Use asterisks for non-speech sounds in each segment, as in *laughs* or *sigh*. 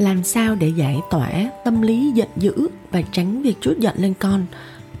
Làm sao để giải tỏa tâm lý giận dữ và tránh việc chút giận lên con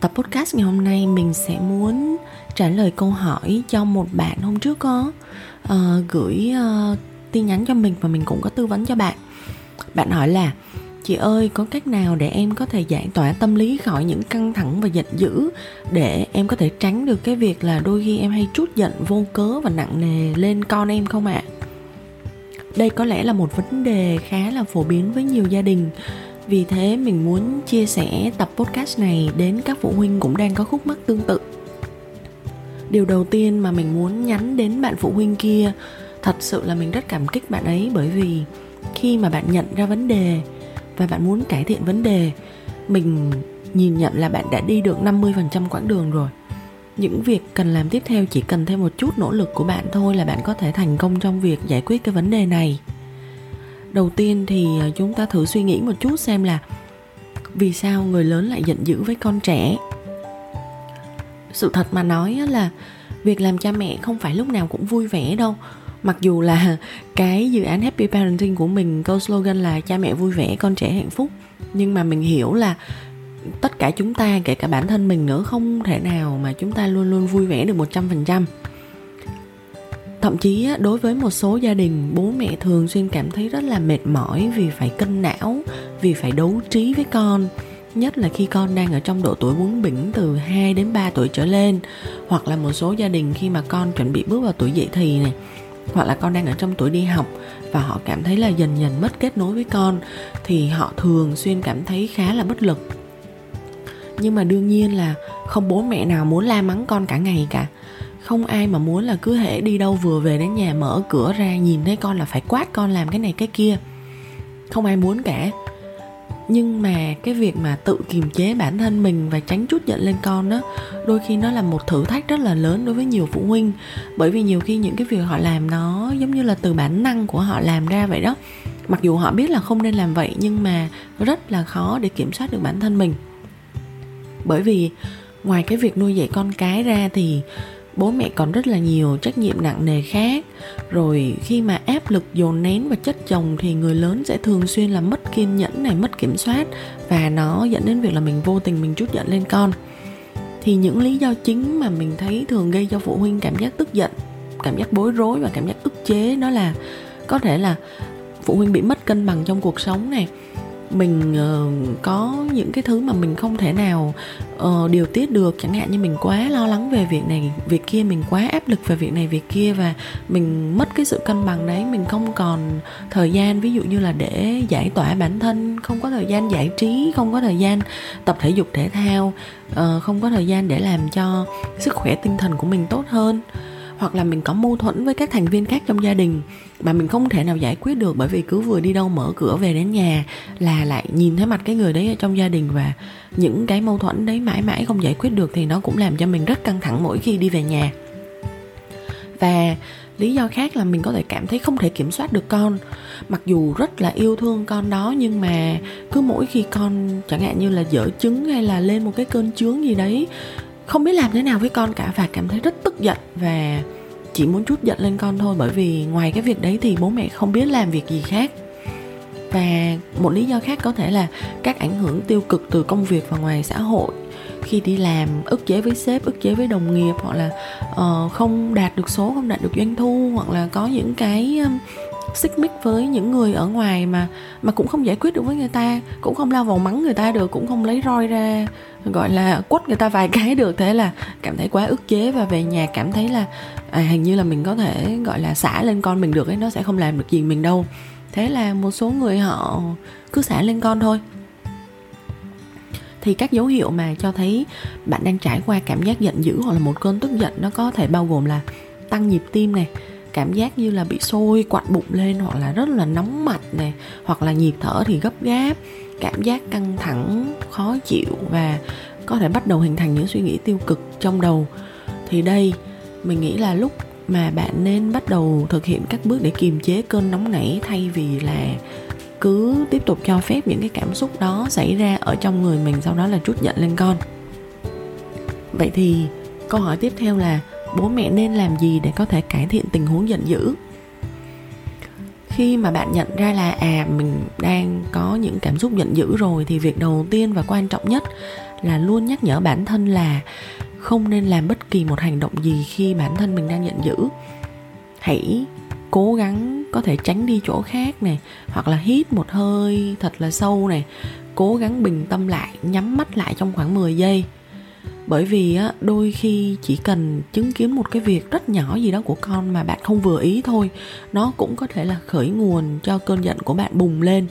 tập podcast ngày hôm nay mình sẽ muốn trả lời câu hỏi cho một bạn hôm trước có uh, gửi uh, tin nhắn cho mình và mình cũng có tư vấn cho bạn bạn hỏi là chị ơi có cách nào để em có thể giải tỏa tâm lý khỏi những căng thẳng và giận dữ để em có thể tránh được cái việc là đôi khi em hay chút giận vô cớ và nặng nề lên con em không ạ à? Đây có lẽ là một vấn đề khá là phổ biến với nhiều gia đình. Vì thế, mình muốn chia sẻ tập podcast này đến các phụ huynh cũng đang có khúc mắc tương tự. Điều đầu tiên mà mình muốn nhắn đến bạn phụ huynh kia, thật sự là mình rất cảm kích bạn ấy bởi vì khi mà bạn nhận ra vấn đề và bạn muốn cải thiện vấn đề, mình nhìn nhận là bạn đã đi được 50% quãng đường rồi những việc cần làm tiếp theo chỉ cần thêm một chút nỗ lực của bạn thôi là bạn có thể thành công trong việc giải quyết cái vấn đề này. Đầu tiên thì à, chúng ta thử suy nghĩ một chút xem là vì sao người lớn lại giận dữ với con trẻ. Sự thật mà nói là việc làm cha mẹ không phải lúc nào cũng vui vẻ đâu. Mặc dù là *laughs* cái dự án happy parenting của mình, câu slogan là cha mẹ vui vẻ, con trẻ hạnh phúc nhưng mà mình hiểu là tất cả chúng ta, kể cả bản thân mình nữa, không thể nào mà chúng ta luôn luôn vui vẻ được một trăm phần trăm. Thậm chí đối với một số gia đình, bố mẹ thường xuyên cảm thấy rất là mệt mỏi vì phải cân não, vì phải đấu trí với con, nhất là khi con đang ở trong độ tuổi bướng bỉnh từ 2 đến 3 tuổi trở lên, hoặc là một số gia đình khi mà con chuẩn bị bước vào tuổi dậy thì này, hoặc là con đang ở trong tuổi đi học và họ cảm thấy là dần dần mất kết nối với con, thì họ thường xuyên cảm thấy khá là bất lực nhưng mà đương nhiên là không bố mẹ nào muốn la mắng con cả ngày cả. Không ai mà muốn là cứ hễ đi đâu vừa về đến nhà mở cửa ra nhìn thấy con là phải quát con làm cái này cái kia. Không ai muốn cả. Nhưng mà cái việc mà tự kiềm chế bản thân mình và tránh chút giận lên con đó, đôi khi nó là một thử thách rất là lớn đối với nhiều phụ huynh. Bởi vì nhiều khi những cái việc họ làm nó giống như là từ bản năng của họ làm ra vậy đó. Mặc dù họ biết là không nên làm vậy, nhưng mà rất là khó để kiểm soát được bản thân mình bởi vì ngoài cái việc nuôi dạy con cái ra thì bố mẹ còn rất là nhiều trách nhiệm nặng nề khác. Rồi khi mà áp lực dồn nén và chất chồng thì người lớn sẽ thường xuyên là mất kiên nhẫn này, mất kiểm soát và nó dẫn đến việc là mình vô tình mình chút giận lên con. Thì những lý do chính mà mình thấy thường gây cho phụ huynh cảm giác tức giận, cảm giác bối rối và cảm giác ức chế đó là có thể là phụ huynh bị mất cân bằng trong cuộc sống này mình uh, có những cái thứ mà mình không thể nào uh, điều tiết được. Chẳng hạn như mình quá lo lắng về việc này việc kia mình quá áp lực về việc này việc kia và mình mất cái sự cân bằng đấy. Mình không còn thời gian ví dụ như là để giải tỏa bản thân không có thời gian giải trí không có thời gian tập thể dục thể thao uh, không có thời gian để làm cho sức khỏe tinh thần của mình tốt hơn hoặc là mình có mâu thuẫn với các thành viên khác trong gia đình mà mình không thể nào giải quyết được bởi vì cứ vừa đi đâu mở cửa về đến nhà là lại nhìn thấy mặt cái người đấy ở trong gia đình và những cái mâu thuẫn đấy mãi mãi không giải quyết được thì nó cũng làm cho mình rất căng thẳng mỗi khi đi về nhà. Và lý do khác là mình có thể cảm thấy không thể kiểm soát được con. Mặc dù rất là yêu thương con đó nhưng mà cứ mỗi khi con, chẳng hạn như là dở trứng hay là lên một cái cơn chướng gì đấy, không biết làm thế nào với con cả và cảm thấy rất tức giận và chỉ muốn chút giận lên con thôi bởi vì ngoài cái việc đấy thì bố mẹ không biết làm việc gì khác. Và một lý do khác có thể là các ảnh hưởng tiêu cực từ công việc và ngoài xã hội. Khi đi làm ức chế với sếp ức chế với đồng nghiệp hoặc là uh, không đạt được số không đạt được doanh thu hoặc là có những cái xích mích với những người ở ngoài mà mà cũng không giải quyết được với người ta cũng không lao vào mắng người ta được cũng không lấy roi ra gọi là quất người ta vài *laughs* cái được. Thế là cảm thấy quá ức chế và về nhà cảm thấy là à, hình như là mình có thể gọi là xả lên con mình được ấy nó sẽ không làm được gì mình đâu. Thế là một số người họ cứ xả lên con thôi. Thì các dấu hiệu mà cho thấy bạn đang trải qua cảm giác giận dữ hoặc là một cơn tức giận nó có thể bao gồm là tăng nhịp tim này cảm giác như là bị sôi, quặn bụng lên hoặc là rất là nóng mặt này hoặc là nhịp thở thì gấp gáp, cảm giác căng thẳng, khó chịu và có thể bắt đầu hình thành những suy nghĩ tiêu cực trong đầu. Thì đây, mình nghĩ là lúc mà bạn nên bắt đầu thực hiện các bước để kiềm chế cơn nóng nảy thay vì là cứ tiếp tục cho phép những cái cảm xúc đó xảy ra ở trong người mình, sau đó là trút giận lên con. Vậy thì câu hỏi tiếp theo là bố mẹ nên làm gì để có thể cải thiện tình huống giận dữ? Khi mà bạn nhận ra là à mình đang có những cảm xúc giận dữ rồi thì việc đầu tiên và quan trọng nhất là luôn nhắc nhở bản thân là không nên làm bất kỳ một hành động gì khi bản thân mình đang giận dữ. Hãy cố gắng có thể tránh đi chỗ khác này, hoặc là hít một hơi thật là sâu này. Cố gắng bình tâm lại, nhắm mắt lại trong khoảng 10 giây bởi vì á đôi khi chỉ cần chứng kiến một cái việc rất nhỏ gì đó của con mà bạn không vừa ý thôi nó cũng có thể là khởi nguồn cho cơn giận của bạn bùng lên.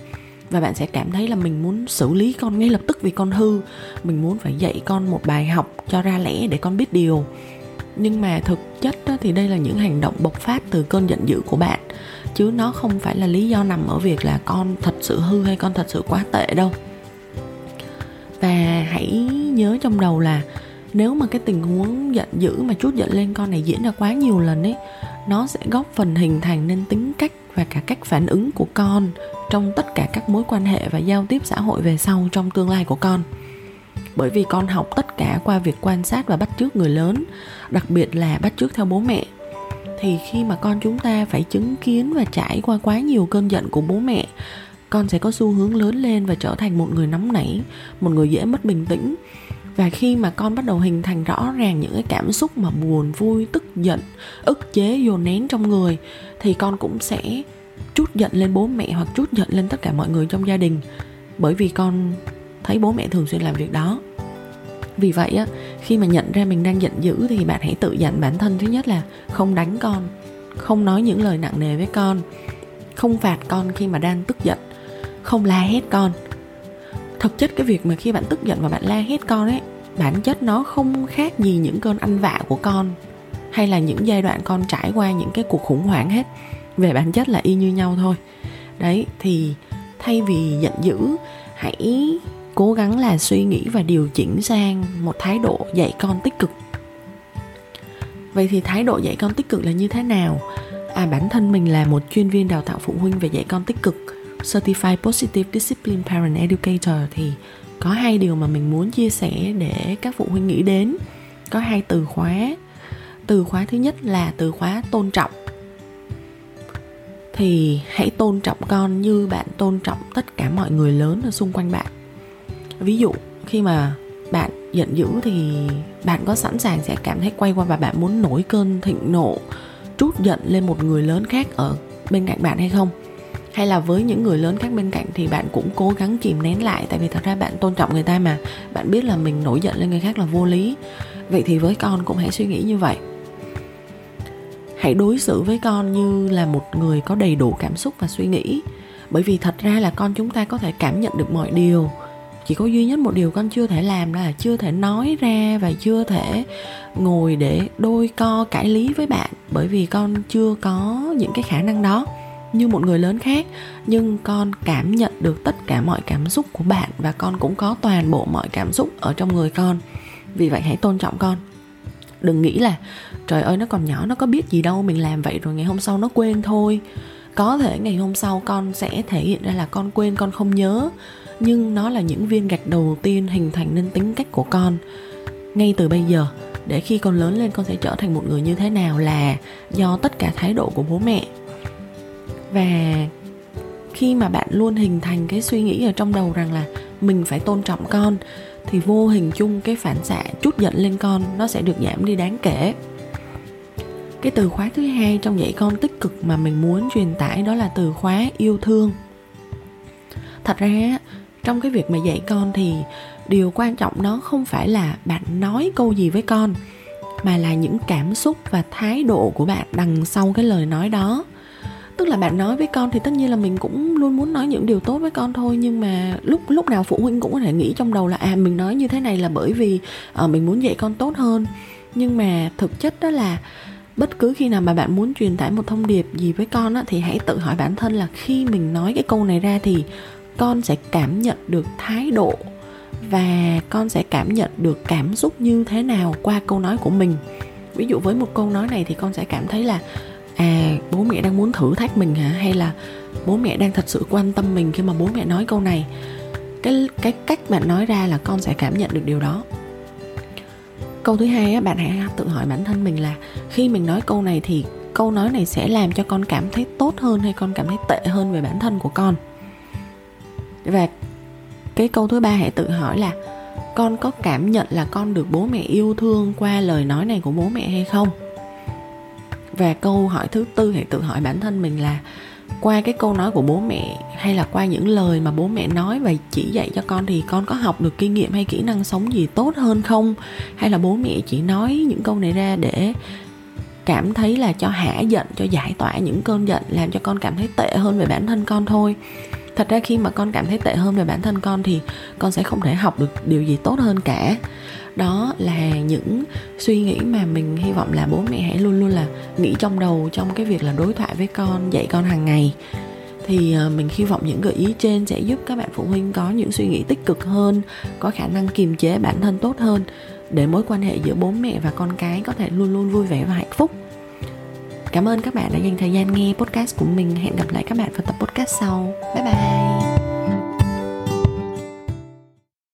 Và bạn sẽ cảm thấy là mình muốn xử lý con ngay lập tức vì con hư. Mình muốn phải dạy con một bài học cho ra lẽ để con biết điều. Nhưng mà thực chất đó, thì đây là những hành động bộc phát từ cơn giận dữ của bạn. Chứ nó không phải là lý do nằm ở việc là con thật sự hư hay con thật sự quá tệ đâu. Và hãy nhớ trong đầu là nếu mà cái tình huống giận dữ mà chút giận lên con này diễn ra quá nhiều lần ấy, nó sẽ góp phần hình thành nên tính cách và cả cách phản ứng của con trong tất cả các mối quan hệ và giao tiếp xã hội về sau trong tương lai của con. Bởi vì con học tất cả qua việc quan sát và bắt chước người lớn, đặc biệt là bắt chước theo bố mẹ. Thì khi mà con chúng ta phải chứng kiến và trải qua quá nhiều cơn giận của bố mẹ, con sẽ có xu hướng lớn lên và trở thành một người nóng nảy, một người dễ mất bình tĩnh và khi mà con bắt đầu hình thành rõ ràng những cái cảm xúc mà buồn, vui, tức giận, ức chế, dồn nén trong người, thì con cũng sẽ chút giận lên bố mẹ hoặc chút giận lên tất cả mọi người trong gia đình. Bởi vì con thấy bố mẹ thường xuyên làm việc đó. Vì vậy á, khi mà nhận ra mình đang giận dữ thì bạn hãy tự dặn bản thân. Thứ nhất là không đánh con, không nói những lời nặng nề với con, không phạt con khi mà đang tức giận, không la hét con thực chất cái việc mà khi bạn tức giận và bạn la hét con ấy, bản chất nó không khác gì những cơn ăn vạ của con, hay là những giai đoạn con trải qua những cái cuộc khủng hoảng hết. Về bản chất là y như nhau thôi. Đấy, thì thay vì giận dữ, hãy cố gắng là suy nghĩ và điều chỉnh sang một thái độ dạy con tích cực. Vậy thì thái độ dạy con tích cực là như thế nào? À bản thân mình là một chuyên viên đào tạo phụ huynh về dạy con tích cực. Certified Positive Discipline Parent Educator thì có hai điều mà mình muốn chia sẻ để các phụ huynh nghĩ đến. Có hai từ khóa. Từ khóa thứ nhất là từ khóa tôn trọng. Thì hãy tôn trọng con như bạn tôn trọng tất cả mọi người lớn ở xung quanh bạn. Ví dụ, khi mà bạn giận dữ thì bạn có sẵn sàng sẽ cảm thấy quay qua và bạn muốn nổi cơn thịnh nộ, trút giận lên một người lớn khác ở bên cạnh bạn hay không? Hay là với những người lớn khác bên cạnh thì bạn cũng cố gắng kìm nén lại, tại vì thật ra bạn tôn trọng người ta mà. Bạn biết là mình nổi giận lên người khác là vô lý. Vậy thì với con cũng hãy suy nghĩ như vậy. Hãy đối xử với con như là một người có đầy đủ cảm xúc và suy nghĩ. Bởi vì thật ra là con chúng ta có thể cảm nhận được mọi điều. Chỉ có duy nhất một điều con chưa thể làm là chưa thể nói ra và chưa thể ngồi để đôi co cãi lý với bạn, bởi vì con chưa có những cái khả năng đó như một người lớn khác, nhưng con cảm nhận được tất cả mọi cảm xúc của bạn và con cũng có toàn bộ mọi cảm xúc ở trong người con. Vì vậy hãy tôn trọng con. Đừng nghĩ là, trời ơi, nó còn nhỏ, nó có biết gì đâu, mình làm vậy rồi ngày hôm sau nó quên thôi. Có thể ngày hôm sau con sẽ thể hiện ra là con quên, con không nhớ, nhưng nó là những viên gạch đầu tiên hình thành nên tính cách của con. Ngay từ bây giờ, để khi con lớn lên con sẽ trở thành một người như thế nào là do tất cả thái độ của bố mẹ và khi mà bạn luôn hình thành cái suy nghĩ ở trong đầu rằng là mình phải tôn trọng con, thì vô hình chung cái phản xạ chút giận lên con nó sẽ được giảm đi đáng kể. Cái từ khóa thứ hai trong dạy con tích cực mà mình muốn truyền tải đó là từ khóa yêu thương. Thật ra trong cái việc mà dạy con thì điều quan trọng nó không phải là bạn nói câu gì với con, mà là những cảm xúc và thái độ của bạn đằng sau cái lời nói đó tức là bạn nói với con thì tất nhiên là mình cũng luôn muốn nói những điều tốt với con thôi nhưng mà lúc lúc nào phụ huynh cũng có thể nghĩ trong đầu là à mình nói như thế này là bởi vì uh, mình muốn dạy con tốt hơn. Nhưng mà thực chất đó là bất cứ khi nào mà bạn muốn truyền tải một thông điệp gì với con á, thì hãy tự hỏi bản thân là khi mình nói cái câu này ra thì con sẽ cảm nhận được thái độ và con sẽ cảm nhận được cảm xúc như thế nào qua câu nói của mình. Ví dụ với một câu nói này thì con sẽ cảm thấy là à bố mẹ đang muốn thử thách mình hả? Hay là bố mẹ đang thật sự quan tâm mình khi mà bố mẹ nói câu này? Cái cái cách bạn nói ra là con sẽ cảm nhận được điều đó. Câu thứ hai á, bạn hãy tự hỏi bản thân mình là khi mình nói câu này thì câu nói này sẽ làm cho con cảm thấy tốt hơn hay con cảm thấy tệ hơn về bản thân của con? Và cái câu thứ ba hãy tự hỏi là con có cảm nhận là con được bố mẹ yêu thương qua lời nói này của bố mẹ hay không? Và câu hỏi thứ tư hãy tự hỏi bản thân mình là, qua cái câu nói của bố mẹ hay là qua những lời mà bố mẹ nói và chỉ dạy cho con thì con có học được kinh nghiệm hay kỹ năng sống gì tốt hơn không? Hay là bố mẹ chỉ nói những câu này ra để cảm thấy là cho hả giận, cho giải tỏa những cơn giận, làm cho con cảm thấy tệ hơn về bản thân con thôi? Thật ra khi mà con cảm thấy tệ hơn về bản thân con thì con sẽ không thể học được điều gì tốt hơn cả đó là những suy nghĩ mà mình hy vọng là bố mẹ hãy luôn luôn là nghĩ trong đầu trong cái việc là đối thoại với con, dạy con hàng ngày. Thì ờ, mình hy vọng những gợi ý trên sẽ giúp các bạn phụ huynh có những suy nghĩ tích cực hơn, có khả năng kiềm chế bản thân tốt hơn để mối quan hệ giữa bố mẹ và con cái có thể luôn luôn vui vẻ và hạnh phúc. Cảm ơn các bạn đã dành thời gian nghe podcast của mình. Hẹn gặp lại các bạn vào tập podcast sau. Bye bye.